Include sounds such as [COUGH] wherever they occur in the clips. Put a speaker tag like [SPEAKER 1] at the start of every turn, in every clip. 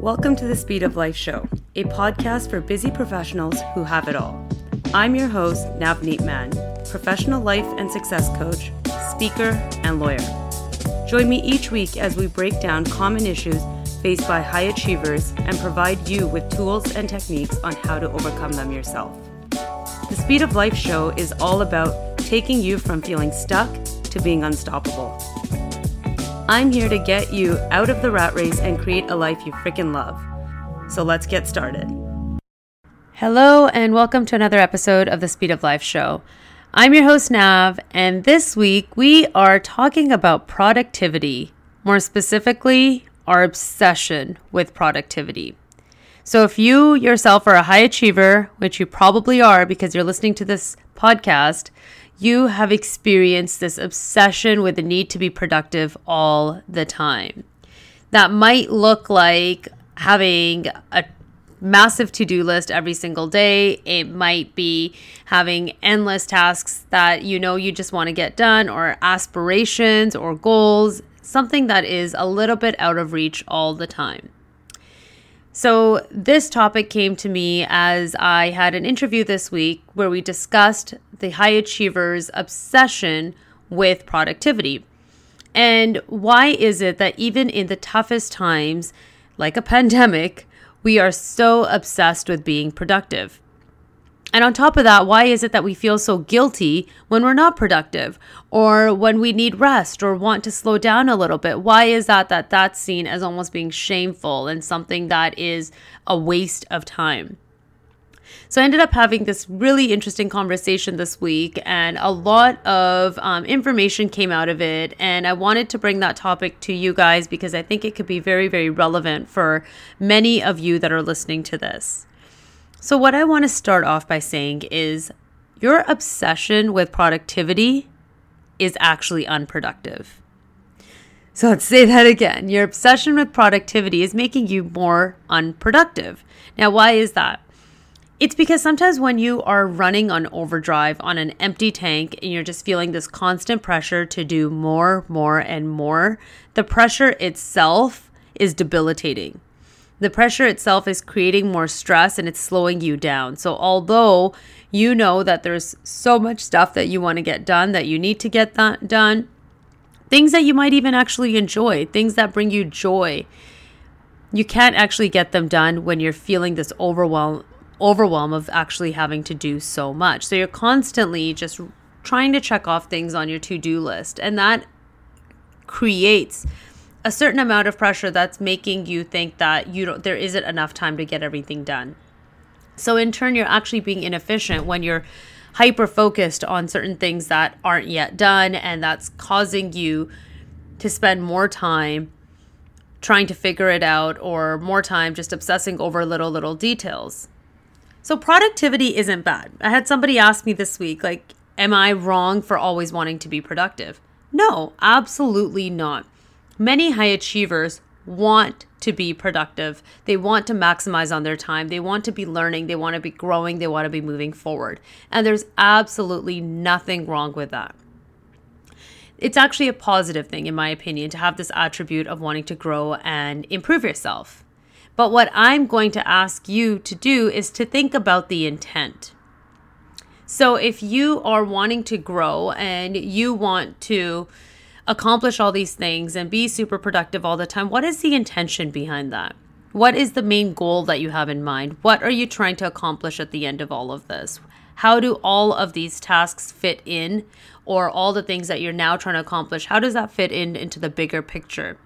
[SPEAKER 1] Welcome to the Speed of Life Show, a podcast for busy professionals who have it all. I'm your host, Navneet Man, professional life and success coach, speaker, and lawyer. Join me each week as we break down common issues faced by high achievers and provide you with tools and techniques on how to overcome them yourself. The Speed of Life show is all about taking you from feeling stuck to being unstoppable. I'm here to get you out of the rat race and create a life you freaking love. So let's get started. Hello, and welcome to another episode of the Speed of Life show. I'm your host, Nav, and this week we are talking about productivity, more specifically, our obsession with productivity. So, if you yourself are a high achiever, which you probably are because you're listening to this podcast, you have experienced this obsession with the need to be productive all the time. That might look like having a massive to do list every single day. It might be having endless tasks that you know you just want to get done, or aspirations or goals, something that is a little bit out of reach all the time. So, this topic came to me as I had an interview this week where we discussed the high achievers' obsession with productivity. And why is it that even in the toughest times, like a [LAUGHS] pandemic, we are so obsessed with being productive? And on top of that, why is it that we feel so guilty when we're not productive or when we need rest or want to slow down a little bit? Why is that that that's seen as almost being shameful and something that is a waste of time? So I ended up having this really interesting conversation this week, and a lot of um, information came out of it. And I wanted to bring that topic to you guys because I think it could be very, very relevant for many of you that are listening to this. So, what I want to start off by saying is your obsession with productivity is actually unproductive. So, let's say that again. Your obsession with productivity is making you more unproductive. Now, why is that? It's because sometimes when you are running on overdrive on an empty tank and you're just feeling this constant pressure to do more, more, and more, the pressure itself is debilitating the pressure itself is creating more stress and it's slowing you down. So, although you know that there's so much stuff that you want to get done, that you need to get that done, things that you might even actually enjoy, things that bring you joy, you can't actually get them done when you're feeling this overwhelm overwhelm of actually having to do so much. So you're constantly just trying to check off things on your to-do list and that creates a certain amount of pressure that's making you think that you don't there isn't enough time to get everything done. So in turn you're actually being inefficient when you're hyper focused on certain things that aren't yet done and that's causing you to spend more time trying to figure it out or more time just obsessing over little little details. So productivity isn't bad. I had somebody ask me this week like am I wrong for always wanting to be productive? No, absolutely not. Many high achievers want to be productive. They want to maximize on their time. They want to be learning. They want to be growing. They want to be moving forward. And there's absolutely nothing wrong with that. It's actually a positive thing, in my opinion, to have this attribute of wanting to grow and improve yourself. But what I'm going to ask you to do is to think about the intent. So if you are wanting to grow and you want to, accomplish all these things and be super productive all the time, what is the intention behind that? What is the main goal that you have in mind? What are you trying to accomplish at the end of all of this? How do all of these tasks fit in, or all the things that you're now trying to accomplish? How does that fit in into the bigger picture?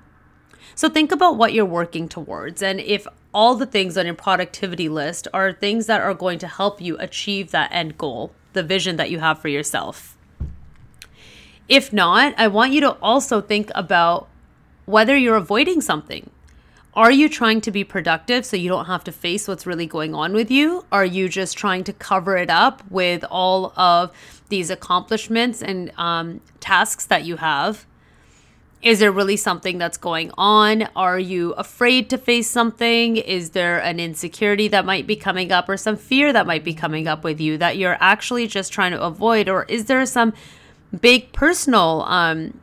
[SPEAKER 1] So think about what you're working towards, and if all the things on your productivity list are things that are going to help you achieve that end goal, the vision that you have for yourself. If not, I want you to also think about whether you're avoiding something. Are you trying to be productive so you don't have to face what's really going on with you? Are you just trying to cover it up with all of these accomplishments and um, tasks that you have? Is there really something that's going on? Are you afraid to face something? Is there an insecurity that might be coming up or some fear that might be coming up with you that you're actually just trying to avoid? Or is there some big personal um,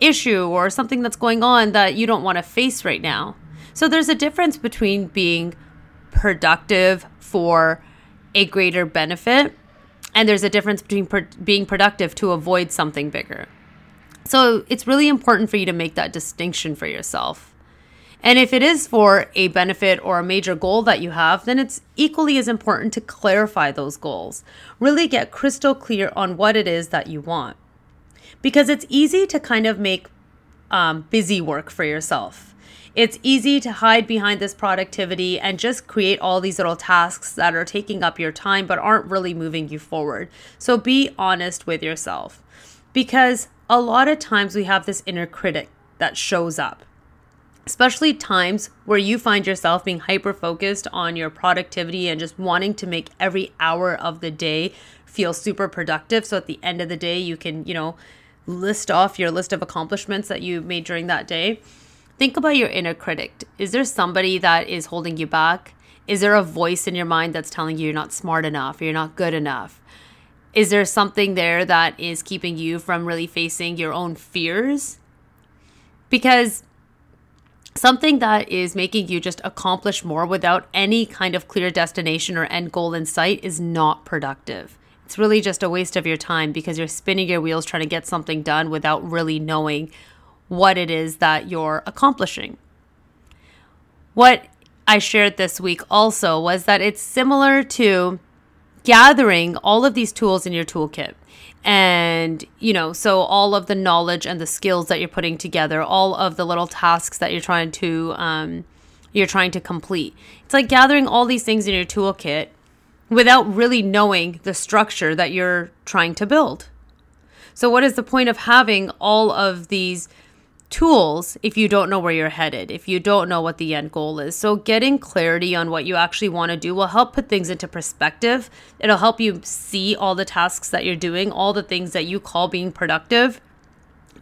[SPEAKER 1] issue or something that's going on that you don't want to face right now. So there's a difference between being productive for a greater benefit and there's a difference between being productive to avoid something bigger. So it's really important for you to make that distinction for yourself. And if it is for a benefit or a major goal that you have, then it's equally as important to clarify those goals. Really get crystal clear on what it is that you want. Because it's easy to kind of make um, busy work for yourself. It's easy to hide behind this productivity and just create all these little tasks that are taking up your time but aren't really moving you forward. So be honest with yourself because a lot of times we have this inner critic that shows up especially times where you find yourself being hyper focused on your productivity and just wanting to make every hour of the day feel super productive. So at the end of the day, you can, you know, list off your list of accomplishments that you made during that day. Think about your inner critic. Is there somebody that is holding you back? Is there a voice in your mind that's telling you you're not smart enough, you're not good enough? Is there something there that is keeping you from really facing your own fears? Because something that is making you just accomplish more without any kind of clear destination or end goal in sight is not productive. It's really just a waste of your time because you're spinning your wheels trying to get something done without really knowing what it is that you're accomplishing. What I shared this week also was that it's similar to gathering all of these tools in your toolkit and you know so all of the knowledge and the skills that you're putting together all of the little tasks that you're trying to um, you're trying to complete. It's like gathering all these things in your toolkit without really knowing the structure that you're trying to build. So what is the point of having all of these tools if you don't know where you're headed, if you don't know what the end goal is. So, getting clarity on what you actually want to do will help put things into perspective. It'll help you see all the tasks that you're doing, all the things that you call being productive.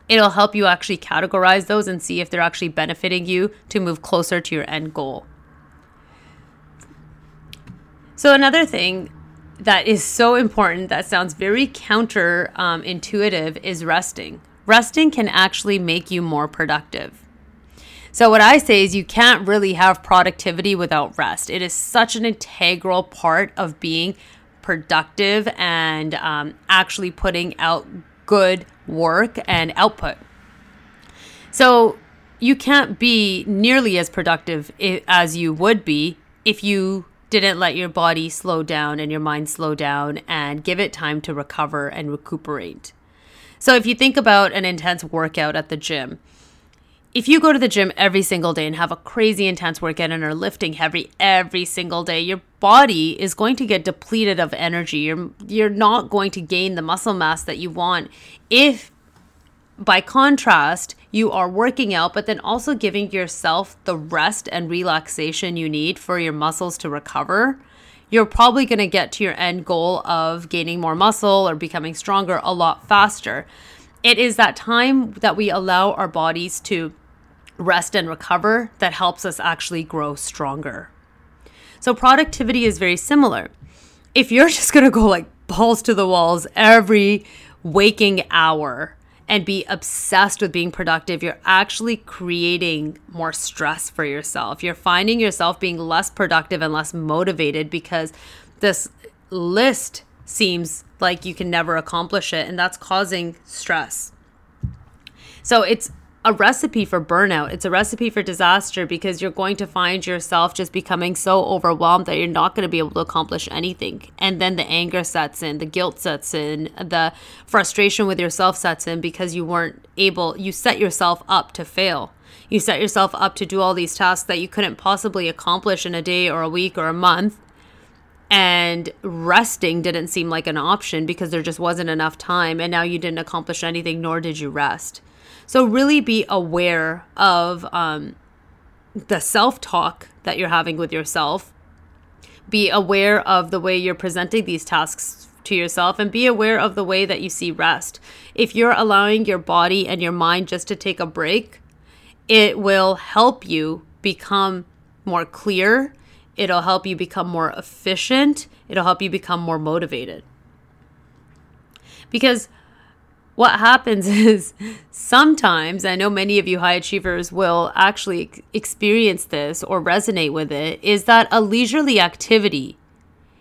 [SPEAKER 1] It'll help you actually categorize those and see if they're actually benefiting you to move closer to your end goal. So, another thing that is so important that sounds very counter um, is resting resting can actually make you more productive. So, what I say is, you can't really have productivity without rest. It is such an integral part of being productive and um, actually putting out good work and output. So, you can't be nearly as productive as you would be if you didn't let your body slow down and your mind slow down and give it time to recover and recuperate. So if you think about an intense workout at the gym, if you go to the gym every single day and have a crazy intense workout and are lifting heavy every single day, your body is going to get depleted of energy. You're you're not going to gain the muscle mass that you want if by contrast, you are working out, but then also giving yourself the rest and relaxation you need for your muscles to recover you're probably going to get to your end goal of gaining more muscle or becoming stronger a lot faster. It is that time that we allow our bodies to rest and recover that helps us actually grow stronger. So, productivity is very similar. If you're [LAUGHS] just going to go like balls to the walls every waking hour, and be obsessed with being productive, you're actually creating more stress for yourself. You're finding yourself being less productive and less motivated because this list seems like you can never accomplish it, and that's causing stress. So it's a recipe for burnout. It's a recipe for disaster because you're going to find yourself just becoming so overwhelmed that you're not going to be able to accomplish anything. And then the anger sets in, the guilt sets in, the frustration with yourself sets in because you weren't able, you set yourself up to fail. You set yourself up to do all these tasks that you couldn't possibly accomplish in a day or a week or a month. And resting didn't seem like an option because there just wasn't enough time. And now you didn't accomplish anything, nor did you rest. So really be aware of um, the self talk that you're having with yourself. Be aware of the way you're presenting these tasks to yourself and be aware of the way that you see rest. If you're allowing your body and your mind just to take a break, it will help you become more clear. It'll help you become more efficient. It'll help you become more motivated. Because what happens [LAUGHS] is sometimes, I know many of you high achievers will actually experience this or resonate with it, is that a leisurely activity,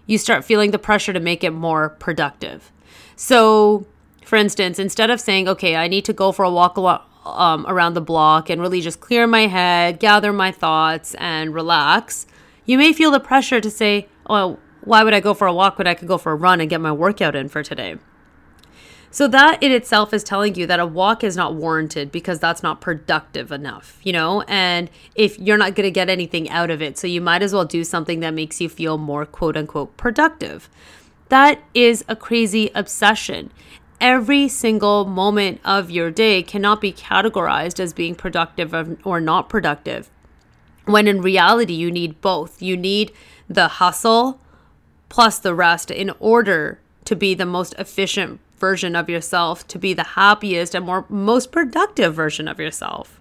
[SPEAKER 1] you start feeling the pressure to make it more productive. So, for instance, instead of saying, okay, I need to go for a walk um, around the block and really just clear my head, gather my thoughts, and relax, you may feel the pressure to say, oh, why would I go for a walk when I could go for a run and get my workout in for today? So that in itself is telling you that a walk is not warranted because that's not productive enough, you know? And if you're not going to get anything out of it, so you might as well do something that makes you feel more quote unquote productive. That is a crazy obsession. Every single moment of your day cannot be categorized as being productive or not productive. When in reality, you need both. You need the hustle plus the rest in order to be the most efficient version of yourself, to be the happiest and more most productive version of yourself.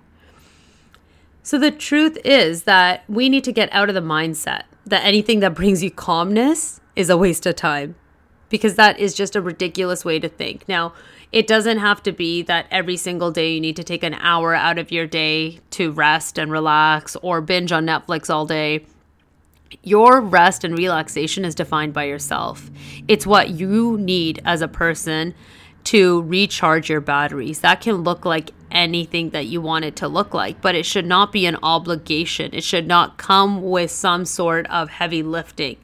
[SPEAKER 1] So the truth is that we need to get out of the mindset that anything that brings you calmness is a waste of time because that is just a ridiculous way to think. Now, it doesn't have to be that every single day you need to take an hour out of your day to rest and relax or binge on Netflix all day. Your rest and relaxation is defined by yourself. It's what you need as a person to recharge your batteries. That can look like anything that you want it to look like, but it should not be an obligation. It should not come with some sort of heavy lifting.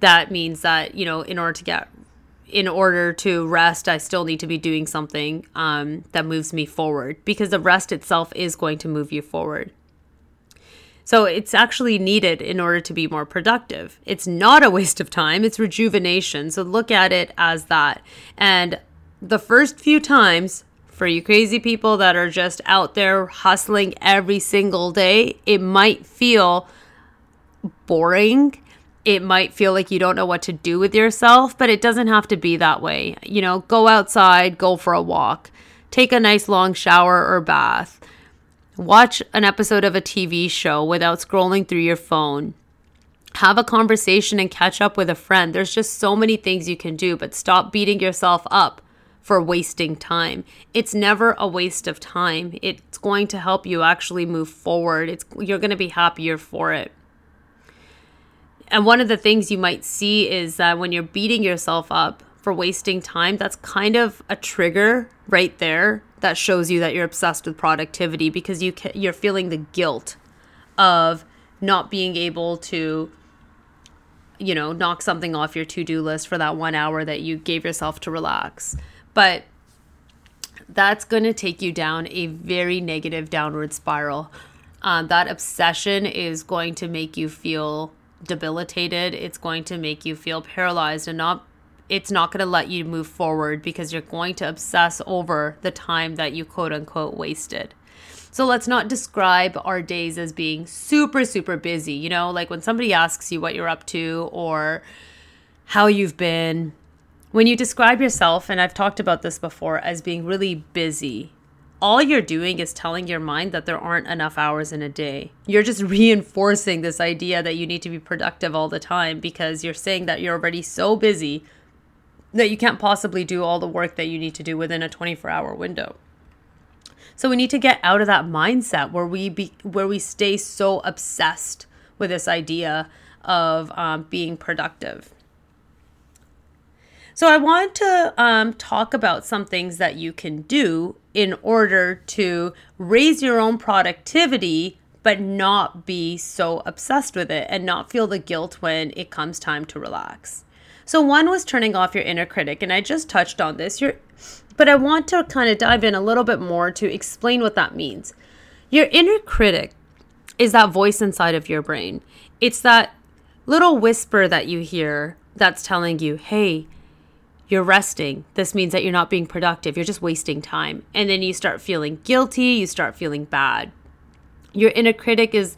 [SPEAKER 1] That means that, you know, in order to get in order to rest, I still need to be doing something um, that moves me forward because the rest itself is going to move you forward. So it's actually needed in order to be more productive. It's not a waste of time, it's rejuvenation. So look at it as that. And the first few times, for you crazy people that are just out there hustling every single day, it might feel boring. It might feel like you don't know what to do with yourself, but it doesn't have to be that way. You know, go outside, go for a walk, take a nice long shower or bath Watch an episode of a TV show without scrolling through your phone. Have a conversation and catch up with a friend. There's just so many things you can do, but stop beating yourself up for wasting time. It's never a waste of time. It's going to help you actually move forward. It's you're going to be happier for it. And one of the things you might see is that when you're beating yourself up for wasting time, that's kind of a trigger right there that shows you that you're obsessed with productivity because you you're feeling the guilt of not being able to you know knock something off your to-do list for that 1 hour that you gave yourself to relax. But that's going to take you down a very negative downward spiral. Um, that obsession is going to make you feel debilitated. It's going to make you feel paralyzed and not it's not going to let you move forward because you're going to obsess over the time that you quote unquote wasted. So let's not describe our days as being super, super busy. You know, like when somebody asks you what you're up to or how you've been, when you describe yourself, and I've talked about this before, as being really busy, all you're doing is telling your mind that there aren't enough hours in a day. You're just [LAUGHS] reinforcing this idea that you need to be productive all the time because you're saying that you're already so busy that you can't possibly do all the work that you need to do within a 24 hour window. So we need to get out of that mindset where we be where we stay so obsessed with this idea of um, being productive. So I want to um, talk about some things that you can do in order to raise your own productivity, but not be so obsessed with it and not feel the guilt when it comes time to relax. So one was turning off your inner critic, and I just touched on this. Your, but I want to kind of dive in a little bit more to explain what that means. Your inner critic is that voice inside of your brain. It's that little whisper that you hear that's telling you, "Hey, you're resting. This means that you're not being productive. You're just wasting time." And then you start feeling guilty, you start feeling bad. Your inner critic is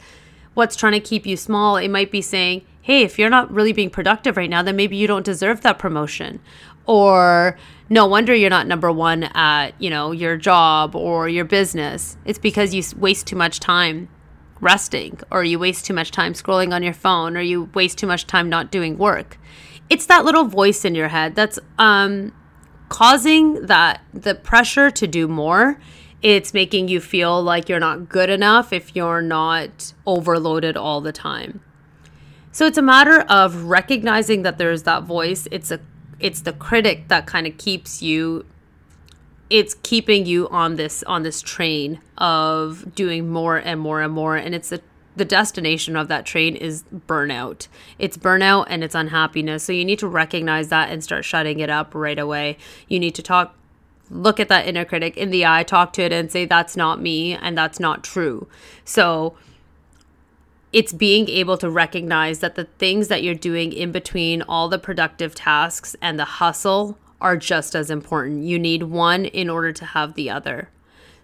[SPEAKER 1] what's trying to keep you small. It might be saying, hey, if you're not really being productive right now, then maybe you don't deserve that promotion. Or no wonder you're not number one at, you know, your job or your business. It's because you waste too much time resting or you waste too much time scrolling on your phone or you waste too much time not doing work. It's that little voice in your head that's um causing that the pressure to do more. It's making you feel like you're not good enough if you're not overloaded all the time. So it's a matter of recognizing that there's that voice. It's a it's the critic that kind of keeps you it's keeping you on this on this train of doing more and more and more and it's a the destination of that train is burnout. It's burnout and it's unhappiness. So you need to recognize that and start shutting it up right away. You need to talk look at that inner critic in the eye, talk to it and say that's not me and that's not true. So it's being able to recognize that the things that you're doing in between all the productive tasks and the hustle are just as important. You need one in order to have the other.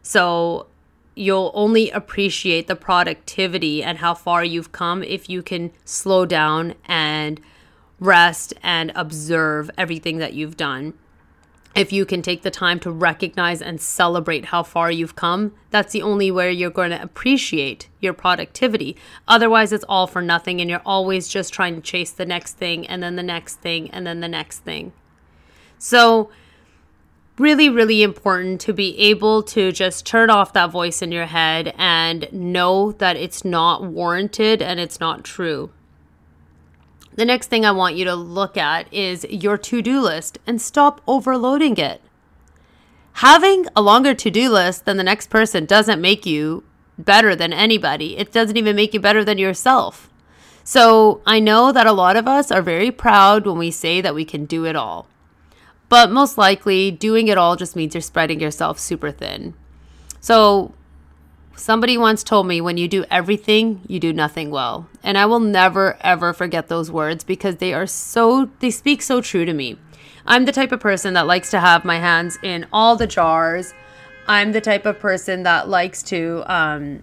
[SPEAKER 1] So you'll only appreciate the productivity and how far you've come if you can slow down and rest and observe everything that you've done if you can take the time to recognize and celebrate how far you've come, that's the only way you're going to appreciate your productivity. Otherwise, it's all for nothing, and you're always just trying to chase the next thing, and then the next thing, and then the next thing. So, really, really important to be able to just turn off that voice in your head and know that it's not warranted and it's not true. The next thing I want you to look at is your to do list and stop overloading it. Having a longer to do list than the next person doesn't make you better than anybody, it doesn't even make you better than yourself. So I know that a lot of us are very proud when we say that we can do it all. But most likely, doing it all just means you're spreading yourself super thin. So Somebody once told me when you do everything, you do nothing well. And I will never, ever forget those words because they are so, they speak so true to me. I'm the type of person that likes to have my hands in all the jars. I'm the type of person that likes to um,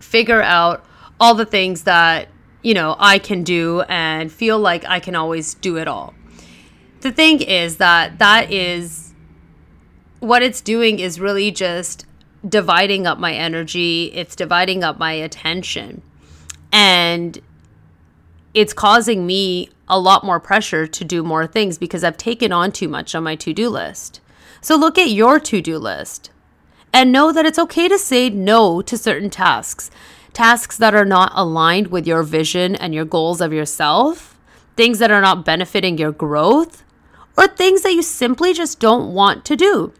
[SPEAKER 1] figure out all the things that, you know, I can do and feel like I can always do it all. The thing is that that is what it's doing is really just dividing up my energy, it's dividing up my attention. And it's causing me a lot more pressure to do more things because I've taken on too much on my to do list. So look at your to do list and know that it's okay to say no to certain tasks, tasks that are not aligned with your vision and your goals of yourself, things that are not benefiting your growth, or things that you simply just don't want to do.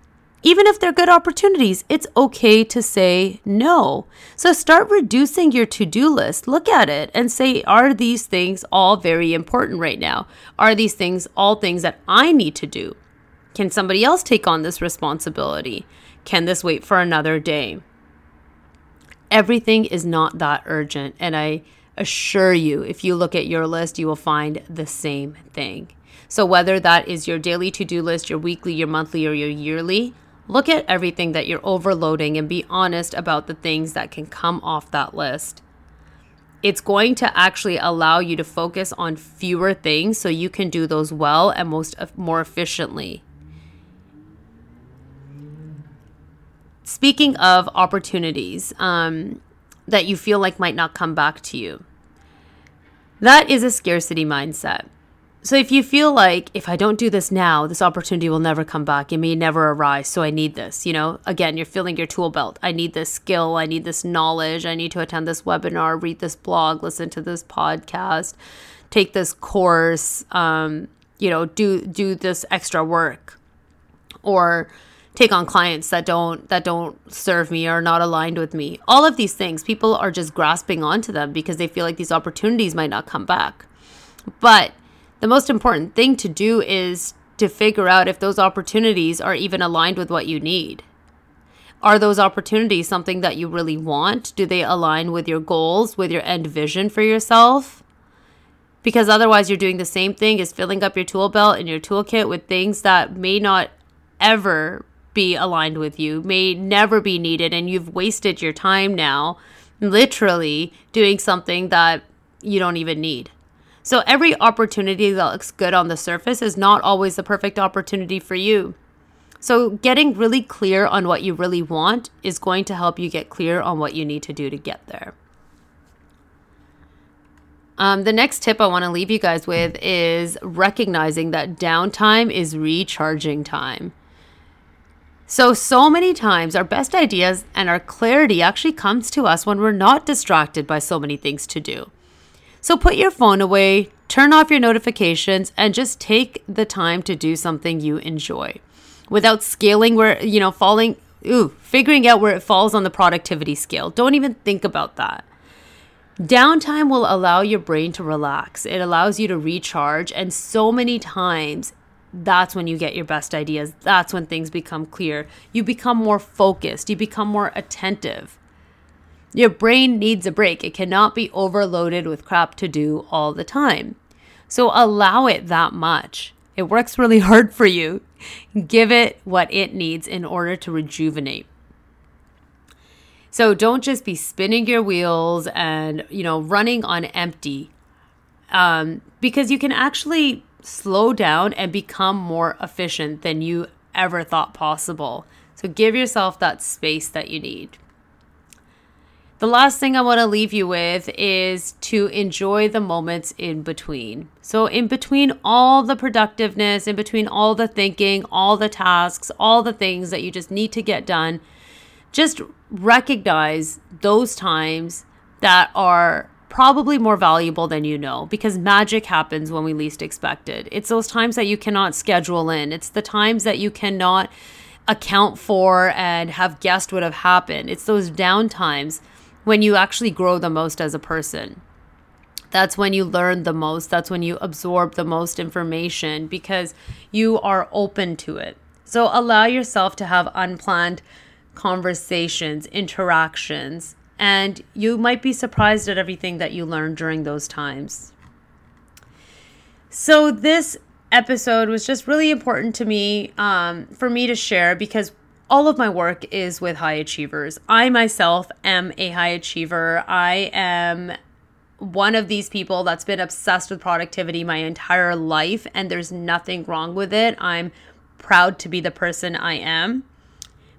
[SPEAKER 1] Even if they're good opportunities, it's okay to say no. So start reducing your to do list. Look at it and say, are these things all very important right now? Are these things all things that I need to do? Can somebody else take on this responsibility? Can this wait for another day? Everything is not that urgent. And I assure you, if you look at your list, you will find the same thing. So, whether that is your daily to do list, your weekly, your monthly, or your yearly, Look at everything that you're overloading and be honest about the things that can come off that list. It's going to actually allow you to focus on fewer things so you can do those well and most more efficiently. Speaking of opportunities um, that you feel like might not come back to you, that is a scarcity mindset. So if you feel like if I don't do this now, this opportunity will never come back. It may never arise. So I need this, you know, again, you're filling your tool belt. I need this skill. I need this knowledge. I need to attend this webinar, read this blog, listen to this podcast, take this course, um, you know, do, do this extra work or take on clients that don't, that don't serve me or not aligned with me. All of these things, people are just grasping onto them because they feel like these opportunities might not come back. But the most important thing to do is to figure out if those opportunities are even aligned with what you need. Are those opportunities something that you really want? Do they align with your goals, with your end vision for yourself? Because otherwise, you're doing the same thing as filling up your tool belt and your toolkit with things that may not ever be aligned with you, may never be needed, and you've wasted your time now, literally doing something that you don't even need. So every opportunity that looks good on the surface is not always the perfect opportunity for you. So getting really clear on what you really want is going to help you get clear on what you need to do to get there. Um, the next tip I want to leave you guys with is recognizing that downtime is recharging time. So, so many times our best ideas and our clarity actually comes to us when we're not distracted by so many things to do. So, put your phone away, turn off your notifications, and just take the time to do something you enjoy without scaling where, you know, falling, ooh, figuring out where it falls on the productivity scale. Don't even think about that. Downtime will allow your brain to relax. It allows you to recharge. And so many times, that's when you get your best ideas. That's when things become clear. You become more focused. You become more attentive. Your brain needs a break. It cannot be overloaded with crap to do all the time. So allow it that much. It works really hard for you. Give it what it needs in order to rejuvenate. So don't just be spinning your wheels and, you know, running on empty. Um, because you can actually slow down and become more efficient than you ever thought possible. So give yourself that space that you need. The last thing I want to leave you with is to enjoy the moments in between. So, in between all the productiveness, in between all the thinking, all the tasks, all the things that you just need to get done, just recognize those times that are probably more valuable than you know because magic happens when we least expect it. It's those times that you cannot schedule in, it's the times that you cannot account for and have guessed would have happened. It's those down times when you actually grow the most as a person. That's when you learn the most. That's when you absorb the most information because you are open to it. So allow yourself to have unplanned conversations, interactions, and you might be surprised at everything that you learn during those times. So, this episode was just really important to me um, for me to share because all of my work is with high achievers. I myself am a high achiever. I am one of these people that's been obsessed with productivity my entire life, and there's nothing wrong with it. I'm proud to be the person I am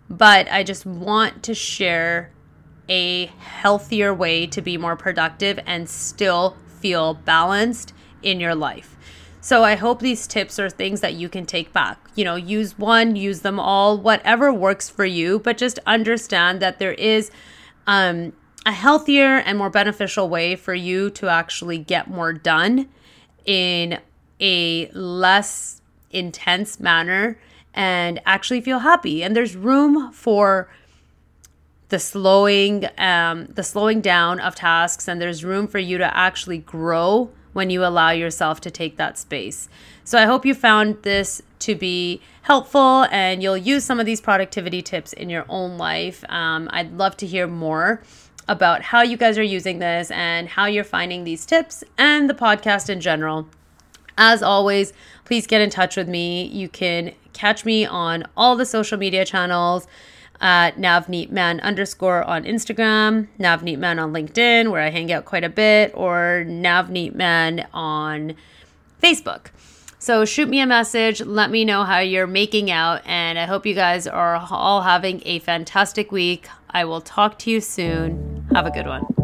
[SPEAKER 1] but I just want to share a healthier way to be more productive and still feel balanced in your life. So I hope these tips are things that you can take back. You know, use one, use them all, whatever works for you, but just understand that there is um, a healthier and more beneficial way for you to actually get more done in a less intense manner and actually feel happy. And there's room for the slowing um, the slowing down of tasks and there's room for you to actually grow when you allow yourself to take that space. So i hope you found this to be helpful and you'll use some of these productivity tips in your own life. Um, i'd love to hear more about how you guys are using this and how you're finding these tips and the podcast in general. As always please get in touch with me. You can catch me on all the social media channels at navneetman underscore on Instagram, navneetman on LinkedIn, where I hang out quite a bit, or navneetman on Facebook. So shoot me a message, let me know how you're making out, and I hope you guys are all having a fantastic week. I will talk to you soon. Have a good one.